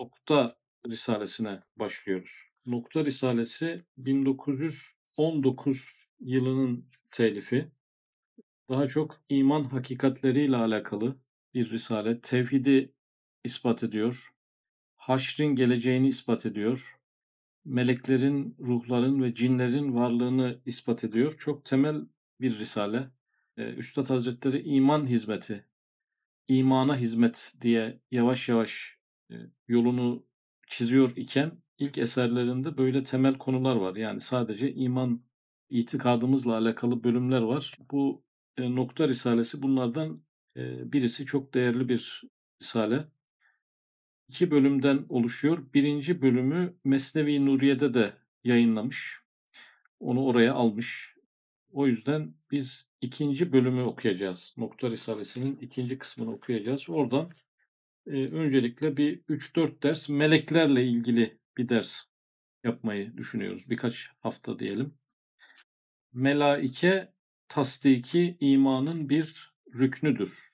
Nokta Risalesine başlıyoruz. Nokta Risalesi 1919 yılının telifi. Daha çok iman hakikatleriyle alakalı bir risale. Tevhidi ispat ediyor. Haşrin geleceğini ispat ediyor. Meleklerin, ruhların ve cinlerin varlığını ispat ediyor. Çok temel bir risale. Ee, Üstad Hazretleri iman hizmeti, imana hizmet diye yavaş yavaş yolunu çiziyor iken ilk eserlerinde böyle temel konular var. Yani sadece iman itikadımızla alakalı bölümler var. Bu e, nokta risalesi bunlardan e, birisi çok değerli bir risale. İki bölümden oluşuyor. Birinci bölümü Mesnevi Nuriye'de de yayınlamış. Onu oraya almış. O yüzden biz ikinci bölümü okuyacağız. Nokta Risalesi'nin ikinci kısmını okuyacağız. Oradan e, öncelikle bir 3-4 ders meleklerle ilgili bir ders yapmayı düşünüyoruz. Birkaç hafta diyelim. Melaike tasdiki imanın bir rüknüdür.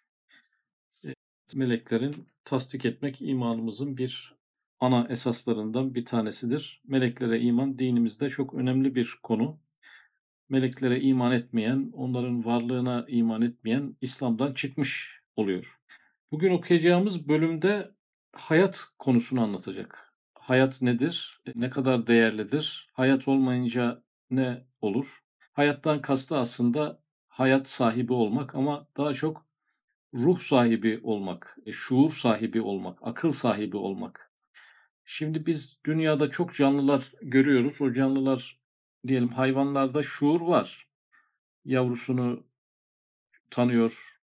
E, meleklerin tasdik etmek imanımızın bir ana esaslarından bir tanesidir. Meleklere iman dinimizde çok önemli bir konu. Meleklere iman etmeyen, onların varlığına iman etmeyen İslam'dan çıkmış oluyor. Bugün okuyacağımız bölümde hayat konusunu anlatacak. Hayat nedir? Ne kadar değerlidir? Hayat olmayınca ne olur? Hayattan kastı aslında hayat sahibi olmak ama daha çok ruh sahibi olmak, e, şuur sahibi olmak, akıl sahibi olmak. Şimdi biz dünyada çok canlılar görüyoruz. O canlılar diyelim hayvanlarda şuur var. Yavrusunu tanıyor,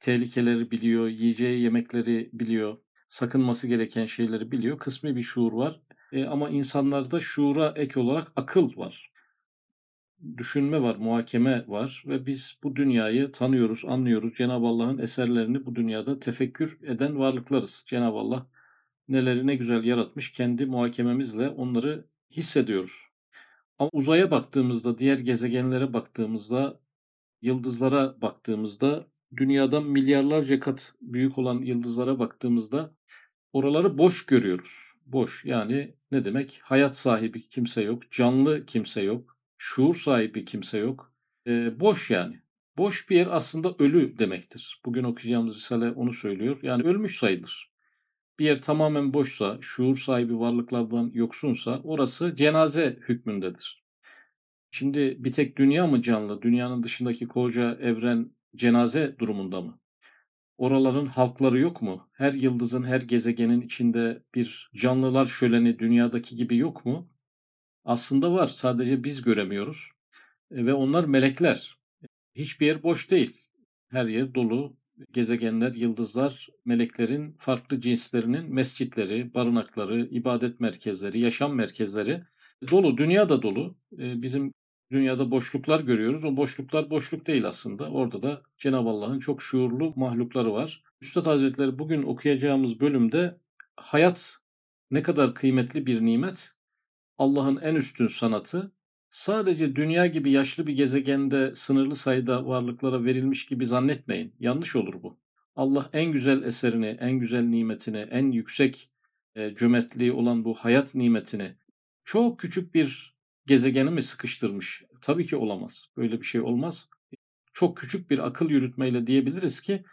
tehlikeleri biliyor, yiyeceği yemekleri biliyor, sakınması gereken şeyleri biliyor. Kısmi bir şuur var. E, ama insanlarda şuura ek olarak akıl var. Düşünme var, muhakeme var ve biz bu dünyayı tanıyoruz, anlıyoruz. Cenab-ı Allah'ın eserlerini bu dünyada tefekkür eden varlıklarız. Cenab-ı Allah neleri ne güzel yaratmış, kendi muhakememizle onları hissediyoruz. Ama uzaya baktığımızda, diğer gezegenlere baktığımızda, yıldızlara baktığımızda dünyadan milyarlarca kat büyük olan yıldızlara baktığımızda oraları boş görüyoruz. Boş yani ne demek? Hayat sahibi kimse yok, canlı kimse yok, şuur sahibi kimse yok. E, boş yani. Boş bir yer aslında ölü demektir. Bugün okuyacağımız Risale onu söylüyor. Yani ölmüş sayılır. Bir yer tamamen boşsa, şuur sahibi varlıklardan yoksunsa orası cenaze hükmündedir. Şimdi bir tek dünya mı canlı? Dünyanın dışındaki koca evren cenaze durumunda mı? Oraların halkları yok mu? Her yıldızın, her gezegenin içinde bir canlılar şöleni dünyadaki gibi yok mu? Aslında var. Sadece biz göremiyoruz. E, ve onlar melekler. Hiçbir yer boş değil. Her yer dolu. Gezegenler, yıldızlar, meleklerin farklı cinslerinin mescitleri, barınakları, ibadet merkezleri, yaşam merkezleri dolu. Dünya da dolu. E, bizim dünyada boşluklar görüyoruz. O boşluklar boşluk değil aslında. Orada da Cenab-ı Allah'ın çok şuurlu mahlukları var. Üstad Hazretleri bugün okuyacağımız bölümde hayat ne kadar kıymetli bir nimet, Allah'ın en üstün sanatı, sadece dünya gibi yaşlı bir gezegende sınırlı sayıda varlıklara verilmiş gibi zannetmeyin. Yanlış olur bu. Allah en güzel eserini, en güzel nimetini, en yüksek e, cömertliği olan bu hayat nimetini çok küçük bir gezegeni mi sıkıştırmış? Tabii ki olamaz. Böyle bir şey olmaz. Çok küçük bir akıl yürütmeyle diyebiliriz ki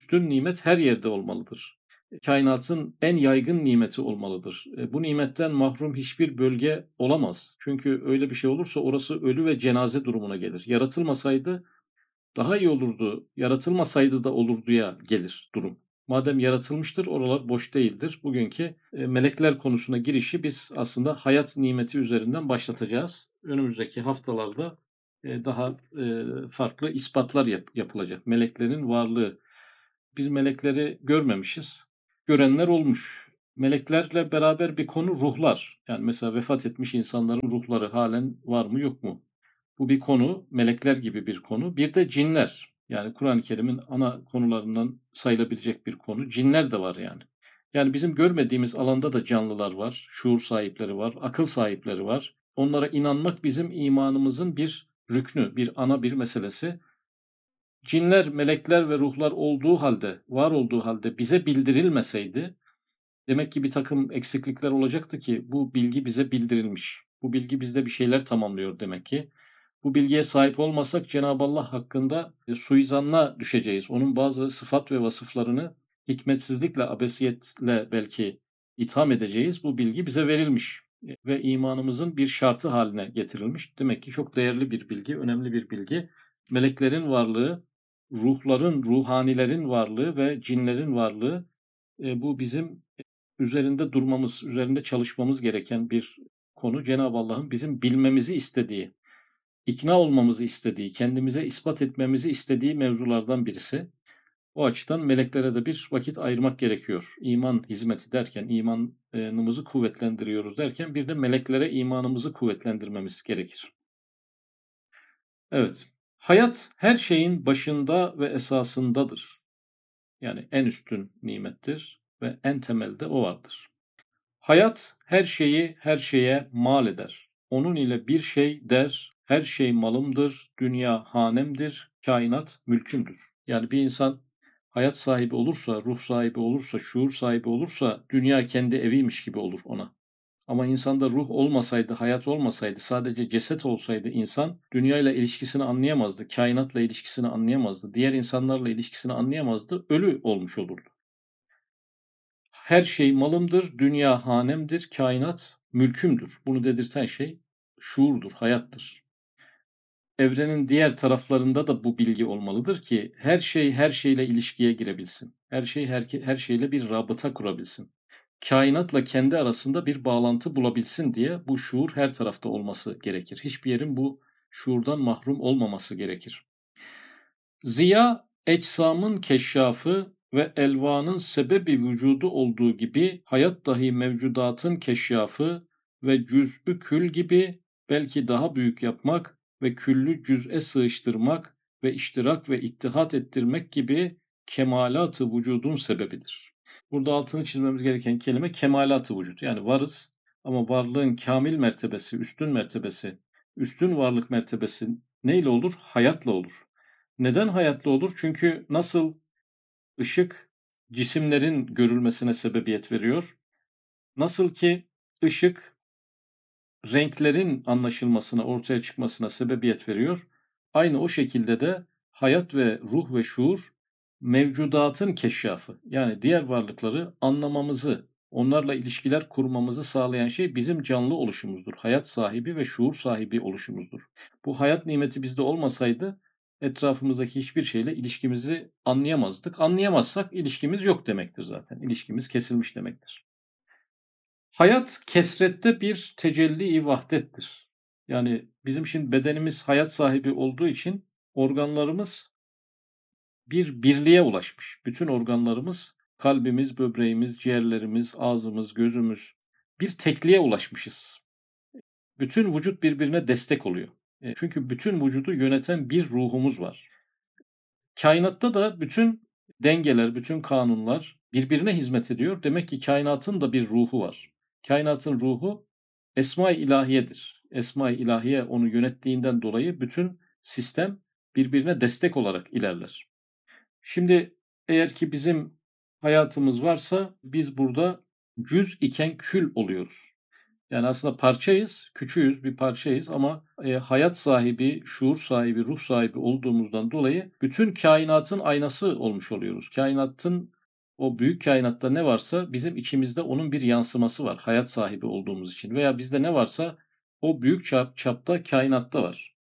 üstün nimet her yerde olmalıdır. Kainatın en yaygın nimeti olmalıdır. E, bu nimetten mahrum hiçbir bölge olamaz. Çünkü öyle bir şey olursa orası ölü ve cenaze durumuna gelir. Yaratılmasaydı daha iyi olurdu, yaratılmasaydı da olurduya gelir durum. Madem yaratılmıştır oralar boş değildir. Bugünkü e, melekler konusuna girişi biz aslında hayat nimeti üzerinden başlatacağız. Önümüzdeki haftalarda e, daha e, farklı ispatlar yap, yapılacak. Meleklerin varlığı. Biz melekleri görmemişiz. Görenler olmuş. Meleklerle beraber bir konu ruhlar. Yani mesela vefat etmiş insanların ruhları halen var mı yok mu? Bu bir konu, melekler gibi bir konu. Bir de cinler. Yani Kur'an-ı Kerim'in ana konularından sayılabilecek bir konu. Cinler de var yani. Yani bizim görmediğimiz alanda da canlılar var, şuur sahipleri var, akıl sahipleri var. Onlara inanmak bizim imanımızın bir rüknü, bir ana bir meselesi. Cinler, melekler ve ruhlar olduğu halde, var olduğu halde bize bildirilmeseydi, Demek ki bir takım eksiklikler olacaktı ki bu bilgi bize bildirilmiş. Bu bilgi bizde bir şeyler tamamlıyor demek ki. Bu bilgiye sahip olmasak Cenab-ı Allah hakkında e, suizanla düşeceğiz. Onun bazı sıfat ve vasıflarını hikmetsizlikle, abesiyetle belki itham edeceğiz. Bu bilgi bize verilmiş e, ve imanımızın bir şartı haline getirilmiş. Demek ki çok değerli bir bilgi, önemli bir bilgi. Meleklerin varlığı, ruhların, ruhanilerin varlığı ve cinlerin varlığı e, bu bizim üzerinde durmamız, üzerinde çalışmamız gereken bir konu. Cenab-ı Allah'ın bizim bilmemizi istediği, ikna olmamızı istediği, kendimize ispat etmemizi istediği mevzulardan birisi. O açıdan meleklere de bir vakit ayırmak gerekiyor. İman hizmeti derken, imanımızı kuvvetlendiriyoruz derken bir de meleklere imanımızı kuvvetlendirmemiz gerekir. Evet, hayat her şeyin başında ve esasındadır. Yani en üstün nimettir ve en temelde o vardır. Hayat her şeyi her şeye mal eder. Onun ile bir şey der, her şey malımdır, dünya hanemdir, kainat mülkümdür. Yani bir insan hayat sahibi olursa, ruh sahibi olursa, şuur sahibi olursa dünya kendi eviymiş gibi olur ona. Ama insanda ruh olmasaydı, hayat olmasaydı, sadece ceset olsaydı insan dünyayla ilişkisini anlayamazdı, kainatla ilişkisini anlayamazdı, diğer insanlarla ilişkisini anlayamazdı, ölü olmuş olurdu. Her şey malımdır, dünya hanemdir, kainat mülkümdür. Bunu dedirten şey şuurdur, hayattır. Evrenin diğer taraflarında da bu bilgi olmalıdır ki her şey her şeyle ilişkiye girebilsin. Her şey her, her şeyle bir rabıta kurabilsin. Kainatla kendi arasında bir bağlantı bulabilsin diye bu şuur her tarafta olması gerekir. Hiçbir yerin bu şuurdan mahrum olmaması gerekir. Ziya, ecsamın keşşafı, ve elvanın sebebi vücudu olduğu gibi hayat dahi mevcudatın keşyafı ve cüz'ü kül gibi belki daha büyük yapmak ve küllü cüz'e sığıştırmak ve iştirak ve ittihat ettirmek gibi kemalatı vücudun sebebidir. Burada altını çizmemiz gereken kelime kemalatı vücut. Yani varız ama varlığın kamil mertebesi, üstün mertebesi, üstün varlık mertebesi neyle olur? Hayatla olur. Neden hayatla olur? Çünkü nasıl ışık cisimlerin görülmesine sebebiyet veriyor. Nasıl ki ışık renklerin anlaşılmasına, ortaya çıkmasına sebebiyet veriyor. Aynı o şekilde de hayat ve ruh ve şuur mevcudatın keşşafı. Yani diğer varlıkları anlamamızı, onlarla ilişkiler kurmamızı sağlayan şey bizim canlı oluşumuzdur. Hayat sahibi ve şuur sahibi oluşumuzdur. Bu hayat nimeti bizde olmasaydı etrafımızdaki hiçbir şeyle ilişkimizi anlayamazdık. Anlayamazsak ilişkimiz yok demektir zaten. İlişkimiz kesilmiş demektir. Hayat kesrette bir tecelli-i vahdettir. Yani bizim şimdi bedenimiz hayat sahibi olduğu için organlarımız bir birliğe ulaşmış. Bütün organlarımız, kalbimiz, böbreğimiz, ciğerlerimiz, ağzımız, gözümüz bir tekliğe ulaşmışız. Bütün vücut birbirine destek oluyor. E, çünkü bütün vücudu yöneten bir ruhumuz var. Kainatta da bütün dengeler, bütün kanunlar birbirine hizmet ediyor. Demek ki kainatın da bir ruhu var. Kainatın ruhu Esma-i İlahiye'dir. Esma-i İlahiye onu yönettiğinden dolayı bütün sistem birbirine destek olarak ilerler. Şimdi eğer ki bizim hayatımız varsa biz burada cüz iken kül oluyoruz. Yani aslında parçayız, küçüğüz, bir parçayız ama e, hayat sahibi, şuur sahibi, ruh sahibi olduğumuzdan dolayı bütün kainatın aynası olmuş oluyoruz. Kainatın o büyük kainatta ne varsa bizim içimizde onun bir yansıması var hayat sahibi olduğumuz için veya bizde ne varsa o büyük çap, çapta kainatta var.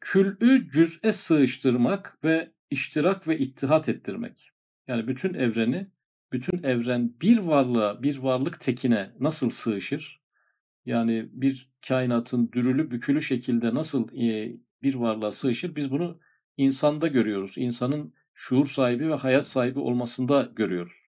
Kül'ü cüz'e sığıştırmak ve iştirak ve ittihat ettirmek. Yani bütün evreni bütün evren bir varlığa, bir varlık tekine nasıl sığışır? Yani bir kainatın dürülü bükülü şekilde nasıl bir varlığa sığışır? Biz bunu insanda görüyoruz. İnsanın şuur sahibi ve hayat sahibi olmasında görüyoruz.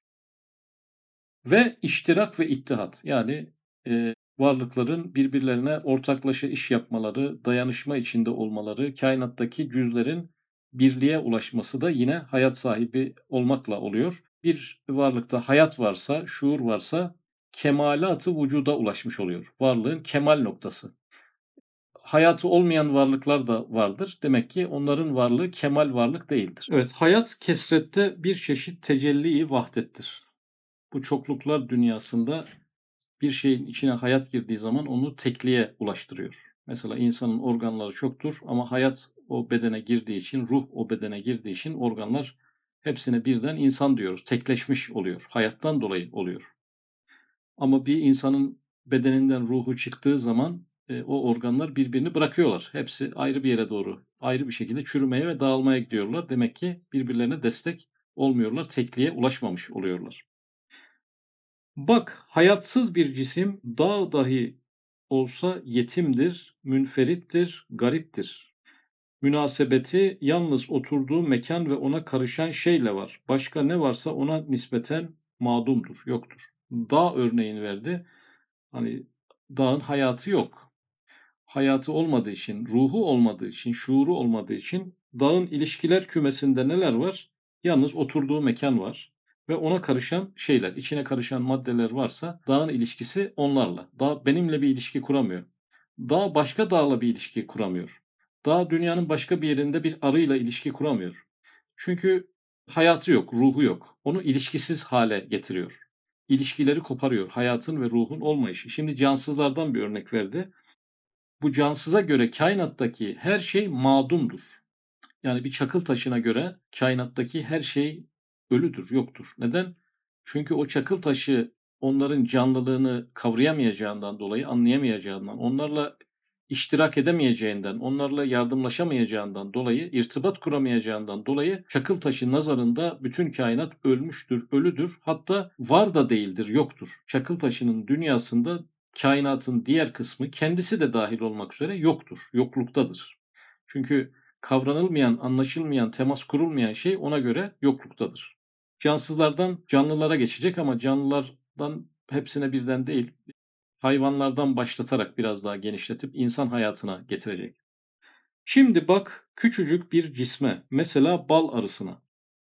Ve iştirak ve ittihat yani e, varlıkların birbirlerine ortaklaşa iş yapmaları, dayanışma içinde olmaları, kainattaki cüzlerin birliğe ulaşması da yine hayat sahibi olmakla oluyor bir varlıkta hayat varsa, şuur varsa kemalatı vücuda ulaşmış oluyor. Varlığın kemal noktası. Hayatı olmayan varlıklar da vardır. Demek ki onların varlığı kemal varlık değildir. Evet, hayat kesrette bir çeşit tecelli vahdettir. Bu çokluklar dünyasında bir şeyin içine hayat girdiği zaman onu tekliğe ulaştırıyor. Mesela insanın organları çoktur ama hayat o bedene girdiği için, ruh o bedene girdiği için organlar hepsine birden insan diyoruz. Tekleşmiş oluyor. Hayattan dolayı oluyor. Ama bir insanın bedeninden ruhu çıktığı zaman o organlar birbirini bırakıyorlar. Hepsi ayrı bir yere doğru, ayrı bir şekilde çürümeye ve dağılmaya gidiyorlar. Demek ki birbirlerine destek olmuyorlar, tekliğe ulaşmamış oluyorlar. Bak, hayatsız bir cisim dağ dahi olsa yetimdir, münferittir, gariptir. Münasebeti yalnız oturduğu mekan ve ona karışan şeyle var. Başka ne varsa ona nispeten mağdumdur, yoktur. Dağ örneğini verdi. Hani dağın hayatı yok. Hayatı olmadığı için, ruhu olmadığı için, şuuru olmadığı için dağın ilişkiler kümesinde neler var? Yalnız oturduğu mekan var ve ona karışan şeyler, içine karışan maddeler varsa dağın ilişkisi onlarla. Dağ benimle bir ilişki kuramıyor. Dağ başka dağla bir ilişki kuramıyor. Dağ dünyanın başka bir yerinde bir arıyla ilişki kuramıyor. Çünkü hayatı yok, ruhu yok. Onu ilişkisiz hale getiriyor. İlişkileri koparıyor. Hayatın ve ruhun olmayışı. Şimdi cansızlardan bir örnek verdi. Bu cansıza göre kainattaki her şey madumdur. Yani bir çakıl taşına göre kainattaki her şey ölüdür, yoktur. Neden? Çünkü o çakıl taşı onların canlılığını kavrayamayacağından dolayı, anlayamayacağından, onlarla iştirak edemeyeceğinden, onlarla yardımlaşamayacağından dolayı, irtibat kuramayacağından dolayı çakıl taşı nazarında bütün kainat ölmüştür, ölüdür. Hatta var da değildir, yoktur. Çakıl taşının dünyasında kainatın diğer kısmı kendisi de dahil olmak üzere yoktur, yokluktadır. Çünkü kavranılmayan, anlaşılmayan, temas kurulmayan şey ona göre yokluktadır. Cansızlardan canlılara geçecek ama canlılardan hepsine birden değil, hayvanlardan başlatarak biraz daha genişletip insan hayatına getirecek. Şimdi bak küçücük bir cisme, mesela bal arısına.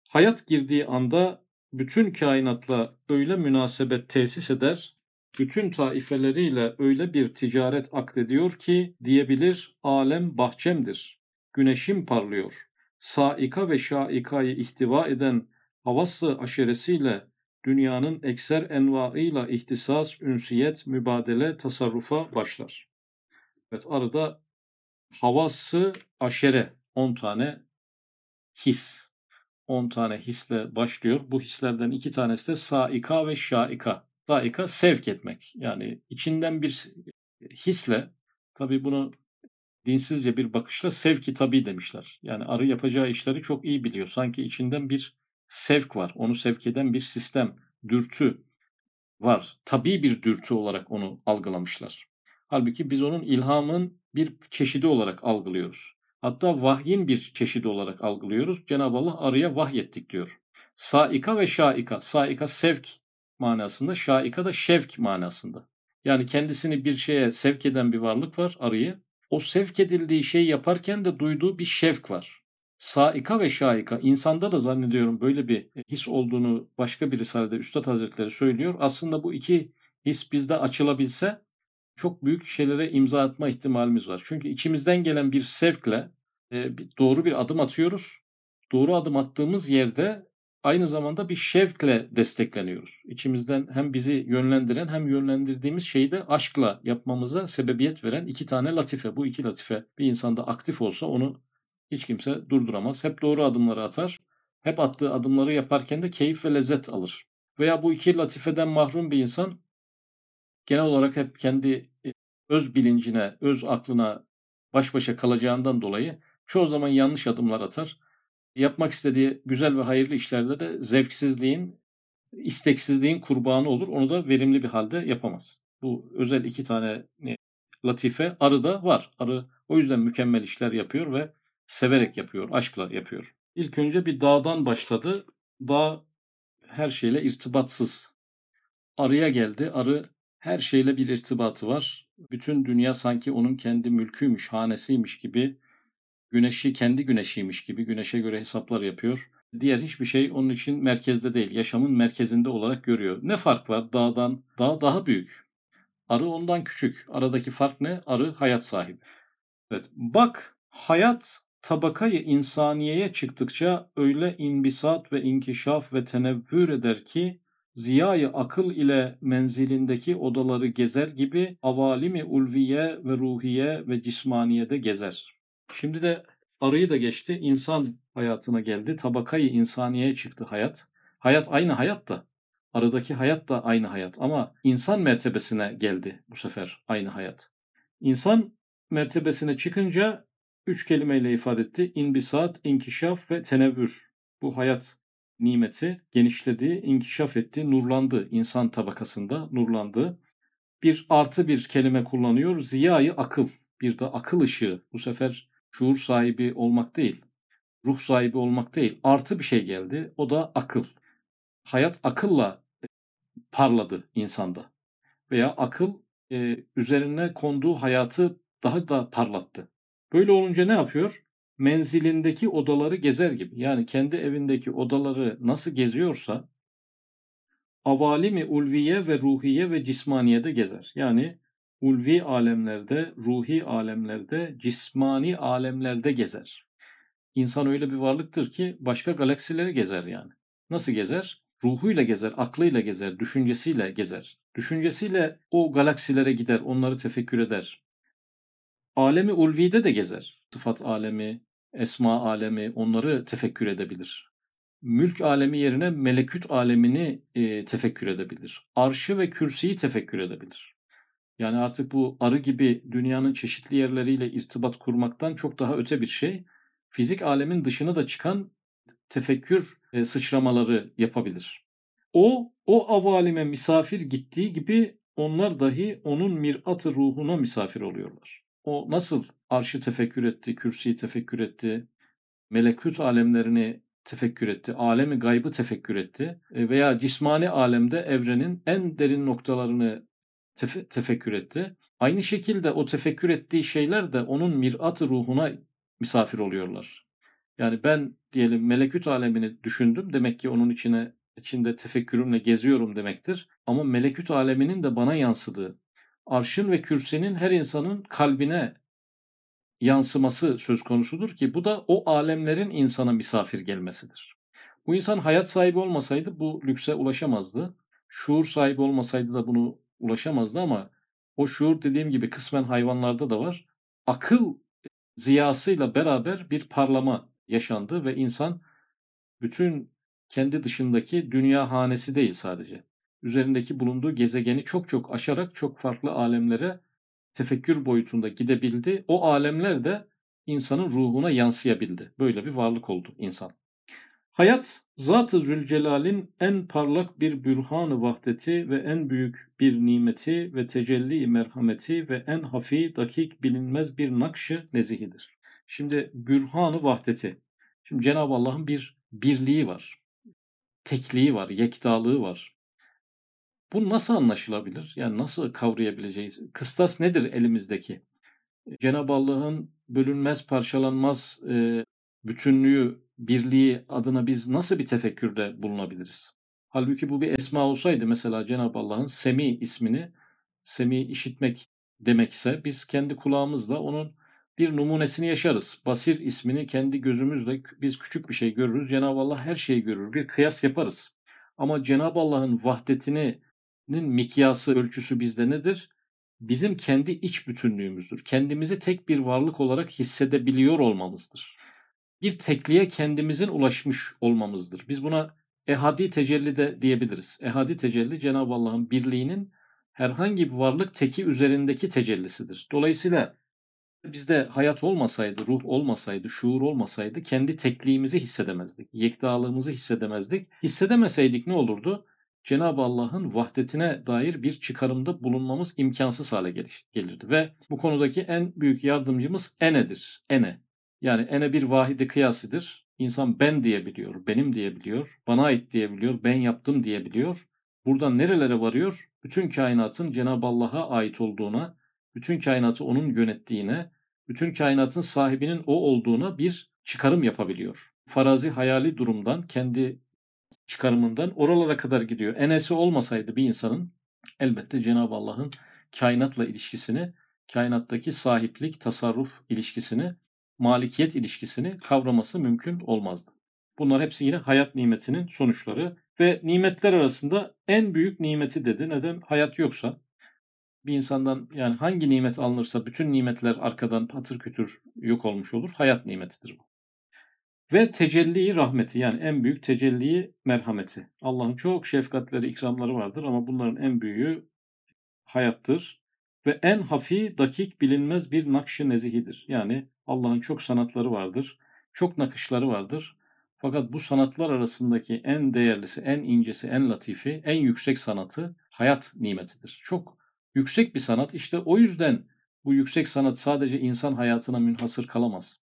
Hayat girdiği anda bütün kainatla öyle münasebet tesis eder, bütün taifeleriyle öyle bir ticaret akdediyor ki diyebilir alem bahçemdir, güneşim parlıyor. Saika ve şaikayı ihtiva eden havası aşeresiyle dünyanın ekser envaıyla ihtisas, ünsiyet, mübadele, tasarrufa başlar. Evet arada havası aşere 10 tane his. 10 tane hisle başlıyor. Bu hislerden iki tanesi de saika ve şaika. Saika sevk etmek. Yani içinden bir hisle tabii bunu dinsizce bir bakışla sevki tabi demişler. Yani arı yapacağı işleri çok iyi biliyor. Sanki içinden bir sevk var. Onu sevk eden bir sistem, dürtü var. Tabii bir dürtü olarak onu algılamışlar. Halbuki biz onun ilhamın bir çeşidi olarak algılıyoruz. Hatta vahyin bir çeşidi olarak algılıyoruz. Cenab-ı Allah arıya vahyettik diyor. Saika ve şaika. Saika sevk manasında, şaika da şevk manasında. Yani kendisini bir şeye sevk eden bir varlık var arıyı. O sevk edildiği şeyi yaparken de duyduğu bir şevk var. Saika ve şaika insanda da zannediyorum böyle bir his olduğunu başka bir risalede Üstad Hazretleri söylüyor. Aslında bu iki his bizde açılabilse çok büyük şeylere imza atma ihtimalimiz var. Çünkü içimizden gelen bir sevkle e, doğru bir adım atıyoruz. Doğru adım attığımız yerde aynı zamanda bir şevkle destekleniyoruz. İçimizden hem bizi yönlendiren hem yönlendirdiğimiz şeyi de aşkla yapmamıza sebebiyet veren iki tane latife. Bu iki latife bir insanda aktif olsa onu hiç kimse durduramaz. Hep doğru adımları atar. Hep attığı adımları yaparken de keyif ve lezzet alır. Veya bu iki latifeden mahrum bir insan genel olarak hep kendi e, öz bilincine, öz aklına baş başa kalacağından dolayı çoğu zaman yanlış adımlar atar. Yapmak istediği güzel ve hayırlı işlerde de zevksizliğin, isteksizliğin kurbanı olur. Onu da verimli bir halde yapamaz. Bu özel iki tane e, latife arıda var. Arı o yüzden mükemmel işler yapıyor ve severek yapıyor, aşkla yapıyor. İlk önce bir dağdan başladı. Dağ her şeyle irtibatsız. Arıya geldi. Arı her şeyle bir irtibatı var. Bütün dünya sanki onun kendi mülküymüş, hanesiymiş gibi, güneşi kendi güneşiymiş gibi güneşe göre hesaplar yapıyor. Diğer hiçbir şey onun için merkezde değil, yaşamın merkezinde olarak görüyor. Ne fark var dağdan? Dağ daha büyük. Arı ondan küçük. Aradaki fark ne? Arı hayat sahibi. Evet, bak hayat tabakayı insaniyeye çıktıkça öyle inbisat ve inkişaf ve tenevvür eder ki ziyayı akıl ile menzilindeki odaları gezer gibi avalimi ulviye ve ruhiye ve cismaniyede gezer. Şimdi de arayı da geçti. İnsan hayatına geldi. Tabakayı insaniyeye çıktı hayat. Hayat aynı hayat da. Aradaki hayat da aynı hayat. Ama insan mertebesine geldi bu sefer aynı hayat. İnsan mertebesine çıkınca üç kelimeyle ifade etti. İnbisat, inkişaf ve tenevvür. Bu hayat nimeti genişledi, inkişaf etti, nurlandı. insan tabakasında nurlandı. Bir artı bir kelime kullanıyor. Ziyayı akıl. Bir de akıl ışığı. Bu sefer şuur sahibi olmak değil, ruh sahibi olmak değil, artı bir şey geldi. O da akıl. Hayat akılla parladı insanda. Veya akıl e, üzerine konduğu hayatı daha da parlattı. Böyle olunca ne yapıyor? Menzilindeki odaları gezer gibi. Yani kendi evindeki odaları nasıl geziyorsa avalimi ulviye ve ruhiye ve cismaniyede gezer. Yani ulvi alemlerde, ruhi alemlerde, cismani alemlerde gezer. İnsan öyle bir varlıktır ki başka galaksileri gezer yani. Nasıl gezer? Ruhuyla gezer, aklıyla gezer, düşüncesiyle gezer. Düşüncesiyle o galaksilere gider, onları tefekkür eder. Alemi ulvide de gezer. Sıfat alemi, esma alemi onları tefekkür edebilir. Mülk alemi yerine meleküt alemini e, tefekkür edebilir. Arşı ve kürsüyü tefekkür edebilir. Yani artık bu arı gibi dünyanın çeşitli yerleriyle irtibat kurmaktan çok daha öte bir şey. Fizik alemin dışına da çıkan tefekkür e, sıçramaları yapabilir. O, o avalime misafir gittiği gibi onlar dahi onun mirat ruhuna misafir oluyorlar. O nasıl arşı tefekkür etti, kürsüyü tefekkür etti, melekut alemlerini tefekkür etti, alemi gaybı tefekkür etti e, veya cismani alemde evrenin en derin noktalarını tefe- tefekkür etti. Aynı şekilde o tefekkür ettiği şeyler de onun mirat ruhuna misafir oluyorlar. Yani ben diyelim melekut alemini düşündüm. Demek ki onun içine içinde tefekkürümle geziyorum demektir. Ama melekut aleminin de bana yansıdığı, arşın ve kürsinin her insanın kalbine yansıması söz konusudur ki bu da o alemlerin insana misafir gelmesidir. Bu insan hayat sahibi olmasaydı bu lükse ulaşamazdı. Şuur sahibi olmasaydı da bunu ulaşamazdı ama o şuur dediğim gibi kısmen hayvanlarda da var. Akıl ziyasıyla beraber bir parlama yaşandı ve insan bütün kendi dışındaki dünya hanesi değil sadece. Üzerindeki bulunduğu gezegeni çok çok aşarak çok farklı alemlere tefekkür boyutunda gidebildi. O alemler de insanın ruhuna yansıyabildi. Böyle bir varlık oldu insan. Hayat, Zat-ı Zülcelal'in en parlak bir bürhan-ı vahdeti ve en büyük bir nimeti ve tecelli merhameti ve en hafi, dakik, bilinmez bir nakşı nezihidir. Şimdi bürhan-ı vahdeti. Şimdi Cenab-ı Allah'ın bir birliği var. Tekliği var, yektalığı var. Bu nasıl anlaşılabilir? Yani nasıl kavrayabileceğiz? Kıstas nedir elimizdeki? Cenab-ı Allah'ın bölünmez, parçalanmaz e, bütünlüğü, birliği adına biz nasıl bir tefekkürde bulunabiliriz? Halbuki bu bir esma olsaydı mesela Cenab-ı Allah'ın Semi ismini, Semi işitmek demekse biz kendi kulağımızla onun bir numunesini yaşarız. Basir ismini kendi gözümüzle biz küçük bir şey görürüz. Cenab-ı Allah her şeyi görür. Bir kıyas yaparız. Ama Cenab-ı Allah'ın vahdetinin mikyası, ölçüsü bizde nedir? Bizim kendi iç bütünlüğümüzdür. Kendimizi tek bir varlık olarak hissedebiliyor olmamızdır. Bir tekliğe kendimizin ulaşmış olmamızdır. Biz buna ehadi tecelli de diyebiliriz. Ehadi tecelli Cenab-ı Allah'ın birliğinin herhangi bir varlık teki üzerindeki tecellisidir. Dolayısıyla bizde hayat olmasaydı, ruh olmasaydı, şuur olmasaydı kendi tekliğimizi hissedemezdik. Yektaalığımızı hissedemezdik. Hissedemeseydik ne olurdu? Cenab-ı Allah'ın vahdetine dair bir çıkarımda bulunmamız imkansız hale gelirdi. Ve bu konudaki en büyük yardımcımız enedir. Ene. Yani ene bir vahidi kıyasıdır. İnsan ben diyebiliyor, benim diyebiliyor, bana ait diyebiliyor, ben yaptım diyebiliyor. Buradan nerelere varıyor? Bütün kainatın Cenab-ı Allah'a ait olduğuna, bütün kainatı onun yönettiğine, bütün kainatın sahibinin o olduğuna bir çıkarım yapabiliyor. Farazi hayali durumdan, kendi çıkarımından oralara kadar gidiyor. Enesi olmasaydı bir insanın elbette Cenab-ı Allah'ın kainatla ilişkisini, kainattaki sahiplik, tasarruf ilişkisini, malikiyet ilişkisini kavraması mümkün olmazdı. Bunlar hepsi yine hayat nimetinin sonuçları. Ve nimetler arasında en büyük nimeti dedi. Neden? Hayat yoksa bir insandan yani hangi nimet alınırsa bütün nimetler arkadan patır kütür yok olmuş olur. Hayat nimetidir bu. Ve tecelli rahmeti yani en büyük tecelli merhameti. Allah'ın çok şefkatleri, ikramları vardır ama bunların en büyüğü hayattır. Ve en hafi, dakik, bilinmez bir nakş-ı nezihidir. Yani Allah'ın çok sanatları vardır, çok nakışları vardır. Fakat bu sanatlar arasındaki en değerlisi, en incesi, en latifi, en yüksek sanatı hayat nimetidir. Çok yüksek bir sanat. İşte o yüzden bu yüksek sanat sadece insan hayatına münhasır kalamaz.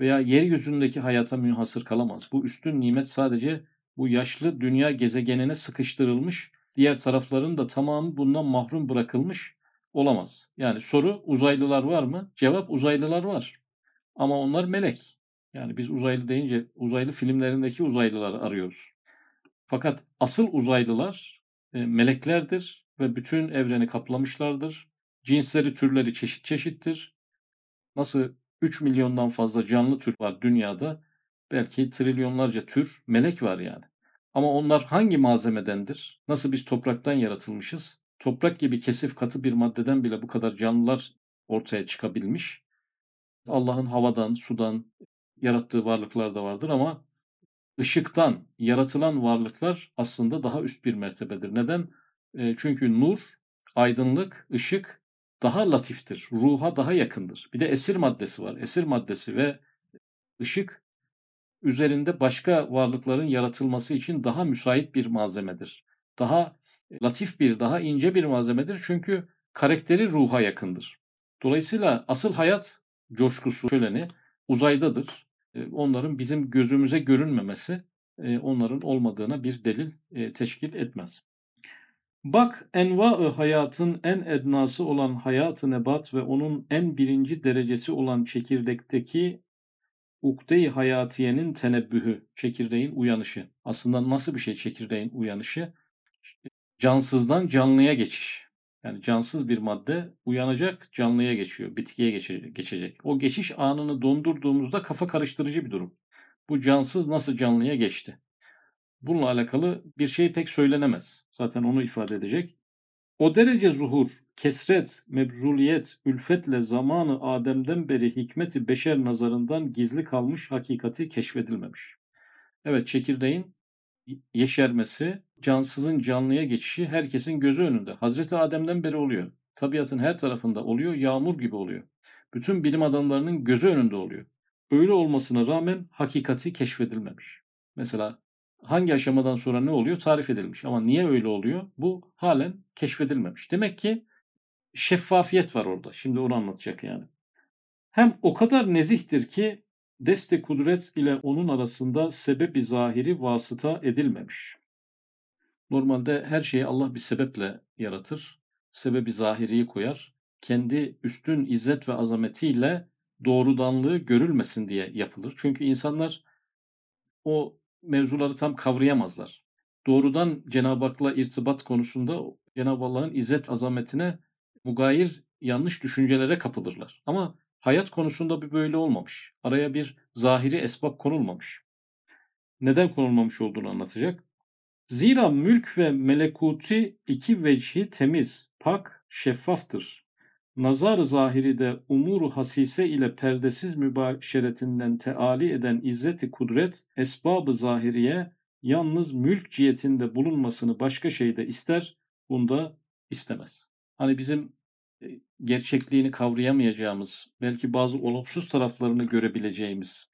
Veya yeryüzündeki hayata münhasır kalamaz. Bu üstün nimet sadece bu yaşlı dünya gezegenine sıkıştırılmış, diğer tarafların da tamamı bundan mahrum bırakılmış olamaz. Yani soru uzaylılar var mı? Cevap uzaylılar var. Ama onlar melek. Yani biz uzaylı deyince uzaylı filmlerindeki uzaylıları arıyoruz. Fakat asıl uzaylılar e, meleklerdir ve bütün evreni kaplamışlardır. Cinsleri, türleri çeşit çeşittir. Nasıl 3 milyondan fazla canlı tür var dünyada, belki trilyonlarca tür melek var yani. Ama onlar hangi malzemedendir? Nasıl biz topraktan yaratılmışız? Toprak gibi kesif katı bir maddeden bile bu kadar canlılar ortaya çıkabilmiş. Allah'ın havadan, sudan yarattığı varlıklar da vardır ama ışıktan yaratılan varlıklar aslında daha üst bir mertebedir. Neden? E, çünkü nur, aydınlık, ışık daha latiftir. Ruha daha yakındır. Bir de esir maddesi var. Esir maddesi ve ışık üzerinde başka varlıkların yaratılması için daha müsait bir malzemedir. Daha latif bir, daha ince bir malzemedir. Çünkü karakteri ruha yakındır. Dolayısıyla asıl hayat coşkusu şöleni uzaydadır. E, onların bizim gözümüze görünmemesi e, onların olmadığına bir delil e, teşkil etmez. Bak enva hayatın en ednası olan hayat-ı nebat ve onun en birinci derecesi olan çekirdekteki ukde-i hayatiyenin tenebbühü, çekirdeğin uyanışı. Aslında nasıl bir şey çekirdeğin uyanışı? Cansızdan canlıya geçiş. Yani cansız bir madde uyanacak, canlıya geçiyor, bitkiye geçecek. O geçiş anını dondurduğumuzda kafa karıştırıcı bir durum. Bu cansız nasıl canlıya geçti? Bununla alakalı bir şey pek söylenemez. Zaten onu ifade edecek. O derece zuhur, kesret, mebzuliyet, ülfetle zamanı Adem'den beri hikmeti beşer nazarından gizli kalmış hakikati keşfedilmemiş. Evet çekirdeğin yeşermesi, cansızın canlıya geçişi herkesin gözü önünde. Hazreti Adem'den beri oluyor. Tabiatın her tarafında oluyor, yağmur gibi oluyor. Bütün bilim adamlarının gözü önünde oluyor. Öyle olmasına rağmen hakikati keşfedilmemiş. Mesela hangi aşamadan sonra ne oluyor tarif edilmiş. Ama niye öyle oluyor? Bu halen keşfedilmemiş. Demek ki şeffafiyet var orada. Şimdi onu anlatacak yani. Hem o kadar nezihtir ki deste kudret ile onun arasında sebebi zahiri vasıta edilmemiş. Normalde her şeyi Allah bir sebeple yaratır. Sebebi zahiriyi koyar. Kendi üstün izzet ve azametiyle doğrudanlığı görülmesin diye yapılır. Çünkü insanlar o mevzuları tam kavrayamazlar. Doğrudan Cenab-ı Hak'la irtibat konusunda Cenab-ı Allah'ın izzet azametine mugayir yanlış düşüncelere kapılırlar. Ama hayat konusunda bir böyle olmamış. Araya bir zahiri esbab konulmamış. Neden konulmamış olduğunu anlatacak. Zira mülk ve melekuti iki vecihi temiz, pak, şeffaftır nazar zahiri de umuru hasise ile perdesiz mübaşeretinden teali eden izzeti kudret, esbabı zahiriye yalnız mülk cihetinde bulunmasını başka şeyde ister, bunda istemez. Hani bizim gerçekliğini kavrayamayacağımız, belki bazı olumsuz taraflarını görebileceğimiz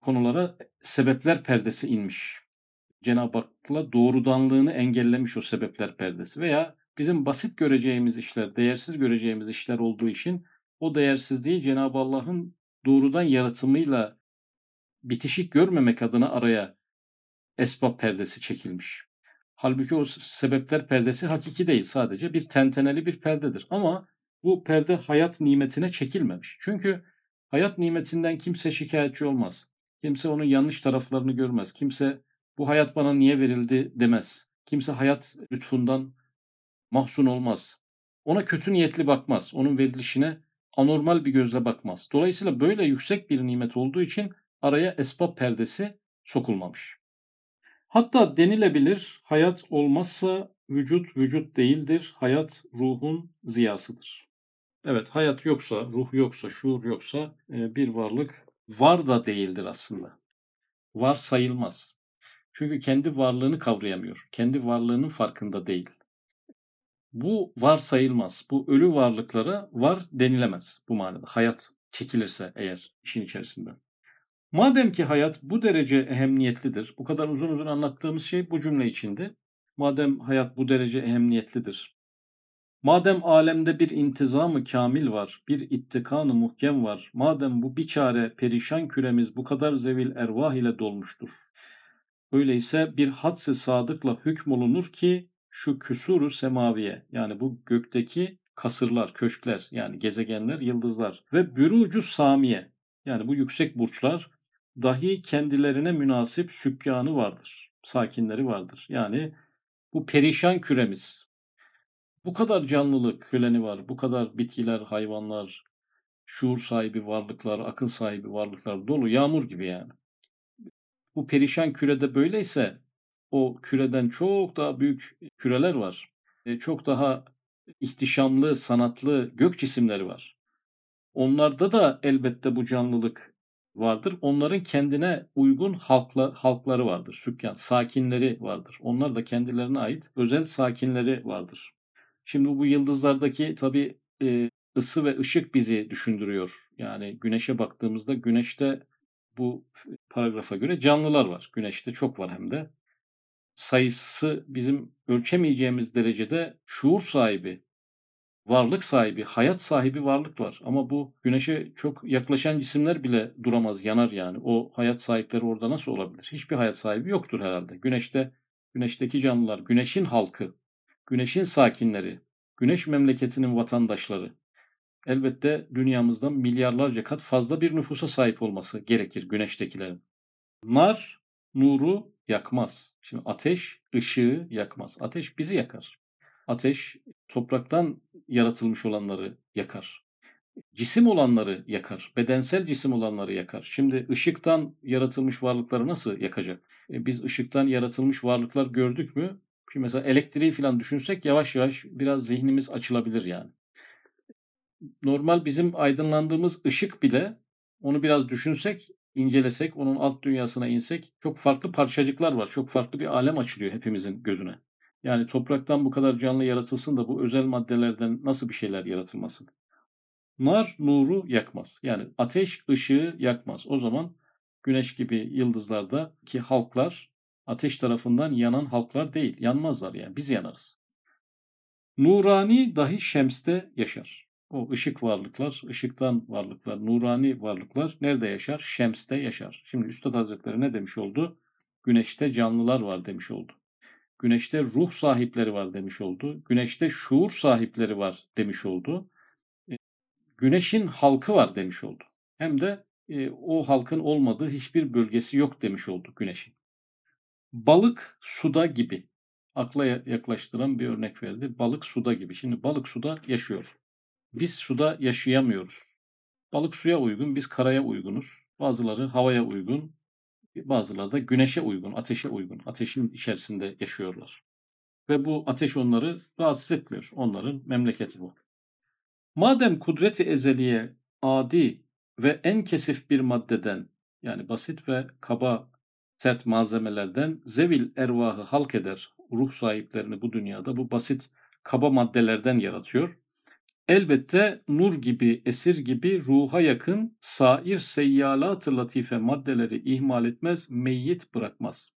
konulara sebepler perdesi inmiş. Cenab-ı Hak'la doğrudanlığını engellemiş o sebepler perdesi veya bizim basit göreceğimiz işler, değersiz göreceğimiz işler olduğu için o değersizliği Cenab-ı Allah'ın doğrudan yaratımıyla bitişik görmemek adına araya esbab perdesi çekilmiş. Halbuki o sebepler perdesi hakiki değil sadece bir tenteneli bir perdedir. Ama bu perde hayat nimetine çekilmemiş. Çünkü hayat nimetinden kimse şikayetçi olmaz. Kimse onun yanlış taraflarını görmez. Kimse bu hayat bana niye verildi demez. Kimse hayat lütfundan mahzun olmaz. Ona kötü niyetli bakmaz. Onun verilişine anormal bir gözle bakmaz. Dolayısıyla böyle yüksek bir nimet olduğu için araya esbab perdesi sokulmamış. Hatta denilebilir hayat olmazsa vücut vücut değildir, hayat ruhun ziyasıdır. Evet hayat yoksa, ruh yoksa, şuur yoksa e, bir varlık var da değildir aslında. Var sayılmaz. Çünkü kendi varlığını kavrayamıyor. Kendi varlığının farkında değil. Bu var sayılmaz. Bu ölü varlıklara var denilemez bu manada. Hayat çekilirse eğer işin içerisinde. Madem ki hayat bu derece ehemmiyetlidir, bu kadar uzun uzun anlattığımız şey bu cümle içinde. Madem hayat bu derece ehemmiyetlidir, madem alemde bir intizamı kamil var, bir ittikanı muhkem var, madem bu biçare perişan küremiz bu kadar zevil ervah ile dolmuştur. Öyleyse bir hadsi sadıkla hükmolunur ki şu küsuru semaviye yani bu gökteki kasırlar, köşkler yani gezegenler, yıldızlar ve bürücü samiye yani bu yüksek burçlar dahi kendilerine münasip sükkanı vardır. Sakinleri vardır. Yani bu perişan küremiz. Bu kadar canlılık köleni var. Bu kadar bitkiler, hayvanlar, şuur sahibi varlıklar, akıl sahibi varlıklar dolu yağmur gibi yani. Bu perişan kürede böyleyse o küreden çok daha büyük küreler var. E, çok daha ihtişamlı, sanatlı gök cisimleri var. Onlarda da elbette bu canlılık vardır. Onların kendine uygun halkla, halkları vardır. Sükkan, sakinleri vardır. Onlar da kendilerine ait özel sakinleri vardır. Şimdi bu yıldızlardaki tabi e, ısı ve ışık bizi düşündürüyor. Yani güneşe baktığımızda güneşte bu paragrafa göre canlılar var. Güneşte çok var hem de. Sayısı bizim ölçemeyeceğimiz derecede şuur sahibi, varlık sahibi, hayat sahibi varlık var. Ama bu güneşe çok yaklaşan cisimler bile duramaz, yanar yani. O hayat sahipleri orada nasıl olabilir? Hiçbir hayat sahibi yoktur herhalde. Güneşte, güneşteki canlılar, güneşin halkı, güneşin sakinleri, güneş memleketinin vatandaşları. Elbette dünyamızdan milyarlarca kat fazla bir nüfusa sahip olması gerekir güneştekilerin. Nar nuru yakmaz. Şimdi ateş ışığı yakmaz. Ateş bizi yakar. Ateş topraktan yaratılmış olanları yakar. Cisim olanları yakar. Bedensel cisim olanları yakar. Şimdi ışıktan yaratılmış varlıkları nasıl yakacak? E biz ışıktan yaratılmış varlıklar gördük mü? Şimdi mesela elektriği falan düşünsek yavaş yavaş biraz zihnimiz açılabilir yani. Normal bizim aydınlandığımız ışık bile onu biraz düşünsek, incelesek, onun alt dünyasına insek çok farklı parçacıklar var. Çok farklı bir alem açılıyor hepimizin gözüne. Yani topraktan bu kadar canlı yaratılsın da bu özel maddelerden nasıl bir şeyler yaratılmasın? Nar nuru yakmaz. Yani ateş ışığı yakmaz. O zaman güneş gibi yıldızlarda ki halklar ateş tarafından yanan halklar değil. Yanmazlar yani. Biz yanarız. Nurani dahi şemste yaşar. O ışık varlıklar, ışıktan varlıklar, nurani varlıklar nerede yaşar? Şemste yaşar. Şimdi Üstad Hazretleri ne demiş oldu? Güneşte canlılar var demiş oldu. Güneşte ruh sahipleri var demiş oldu. Güneşte şuur sahipleri var demiş oldu. E, güneşin halkı var demiş oldu. Hem de e, o halkın olmadığı hiçbir bölgesi yok demiş oldu güneşin. Balık suda gibi. Akla yaklaştıran bir örnek verdi. Balık suda gibi. Şimdi balık suda yaşıyor. Biz suda yaşayamıyoruz. Balık suya uygun, biz karaya uygunuz. Bazıları havaya uygun, bazıları da güneşe uygun, ateşe uygun. Ateşin içerisinde yaşıyorlar. Ve bu ateş onları rahatsız etmiyor. Onların memleketi bu. Madem kudreti ezeliye adi ve en kesif bir maddeden yani basit ve kaba sert malzemelerden zevil ervahı halk eder. Ruh sahiplerini bu dünyada bu basit kaba maddelerden yaratıyor. Elbette nur gibi, esir gibi ruha yakın sair seyyalat-ı latife maddeleri ihmal etmez, meyyit bırakmaz.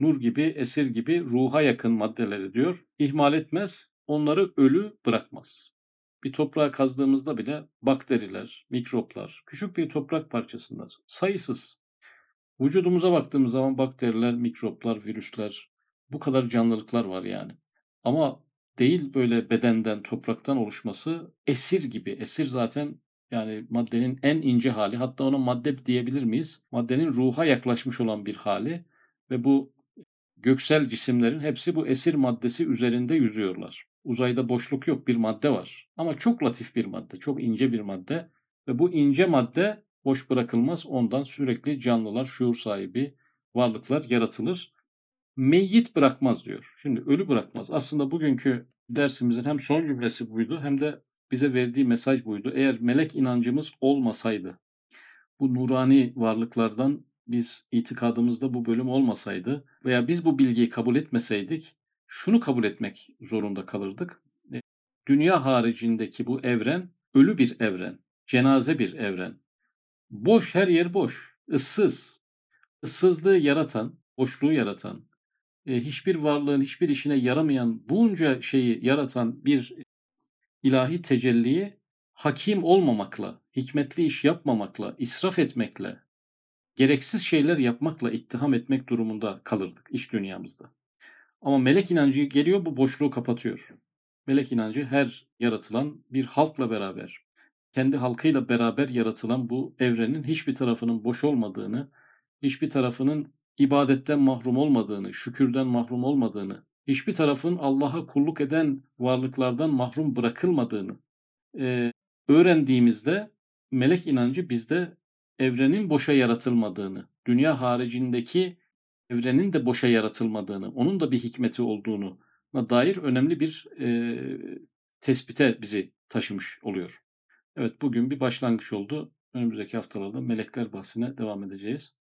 Nur gibi, esir gibi ruha yakın maddeleri diyor, ihmal etmez, onları ölü bırakmaz. Bir toprağa kazdığımızda bile bakteriler, mikroplar, küçük bir toprak parçasında sayısız. Vücudumuza baktığımız zaman bakteriler, mikroplar, virüsler, bu kadar canlılıklar var yani. Ama değil böyle bedenden, topraktan oluşması esir gibi. Esir zaten yani maddenin en ince hali. Hatta ona madde diyebilir miyiz? Maddenin ruha yaklaşmış olan bir hali ve bu göksel cisimlerin hepsi bu esir maddesi üzerinde yüzüyorlar. Uzayda boşluk yok bir madde var. Ama çok latif bir madde, çok ince bir madde ve bu ince madde boş bırakılmaz. Ondan sürekli canlılar, şuur sahibi varlıklar yaratılır. Meyyit bırakmaz diyor. Şimdi ölü bırakmaz. Aslında bugünkü dersimizin hem son cümlesi buydu hem de bize verdiği mesaj buydu. Eğer melek inancımız olmasaydı, bu nurani varlıklardan biz itikadımızda bu bölüm olmasaydı veya biz bu bilgiyi kabul etmeseydik şunu kabul etmek zorunda kalırdık. E, dünya haricindeki bu evren ölü bir evren, cenaze bir evren. Boş her yer boş, ıssız. Issızlığı yaratan, boşluğu yaratan, hiçbir varlığın hiçbir işine yaramayan bunca şeyi yaratan bir ilahi tecelliyi hakim olmamakla, hikmetli iş yapmamakla, israf etmekle, gereksiz şeyler yapmakla ittiham etmek durumunda kalırdık iç dünyamızda. Ama melek inancı geliyor bu boşluğu kapatıyor. Melek inancı her yaratılan bir halkla beraber, kendi halkıyla beraber yaratılan bu evrenin hiçbir tarafının boş olmadığını, hiçbir tarafının ibadetten mahrum olmadığını, şükürden mahrum olmadığını, hiçbir tarafın Allah'a kulluk eden varlıklardan mahrum bırakılmadığını e, öğrendiğimizde melek inancı bizde evrenin boşa yaratılmadığını, dünya haricindeki evrenin de boşa yaratılmadığını, onun da bir hikmeti olduğunu dair önemli bir e, tespite bizi taşımış oluyor. Evet bugün bir başlangıç oldu. Önümüzdeki haftalarda melekler bahsine devam edeceğiz.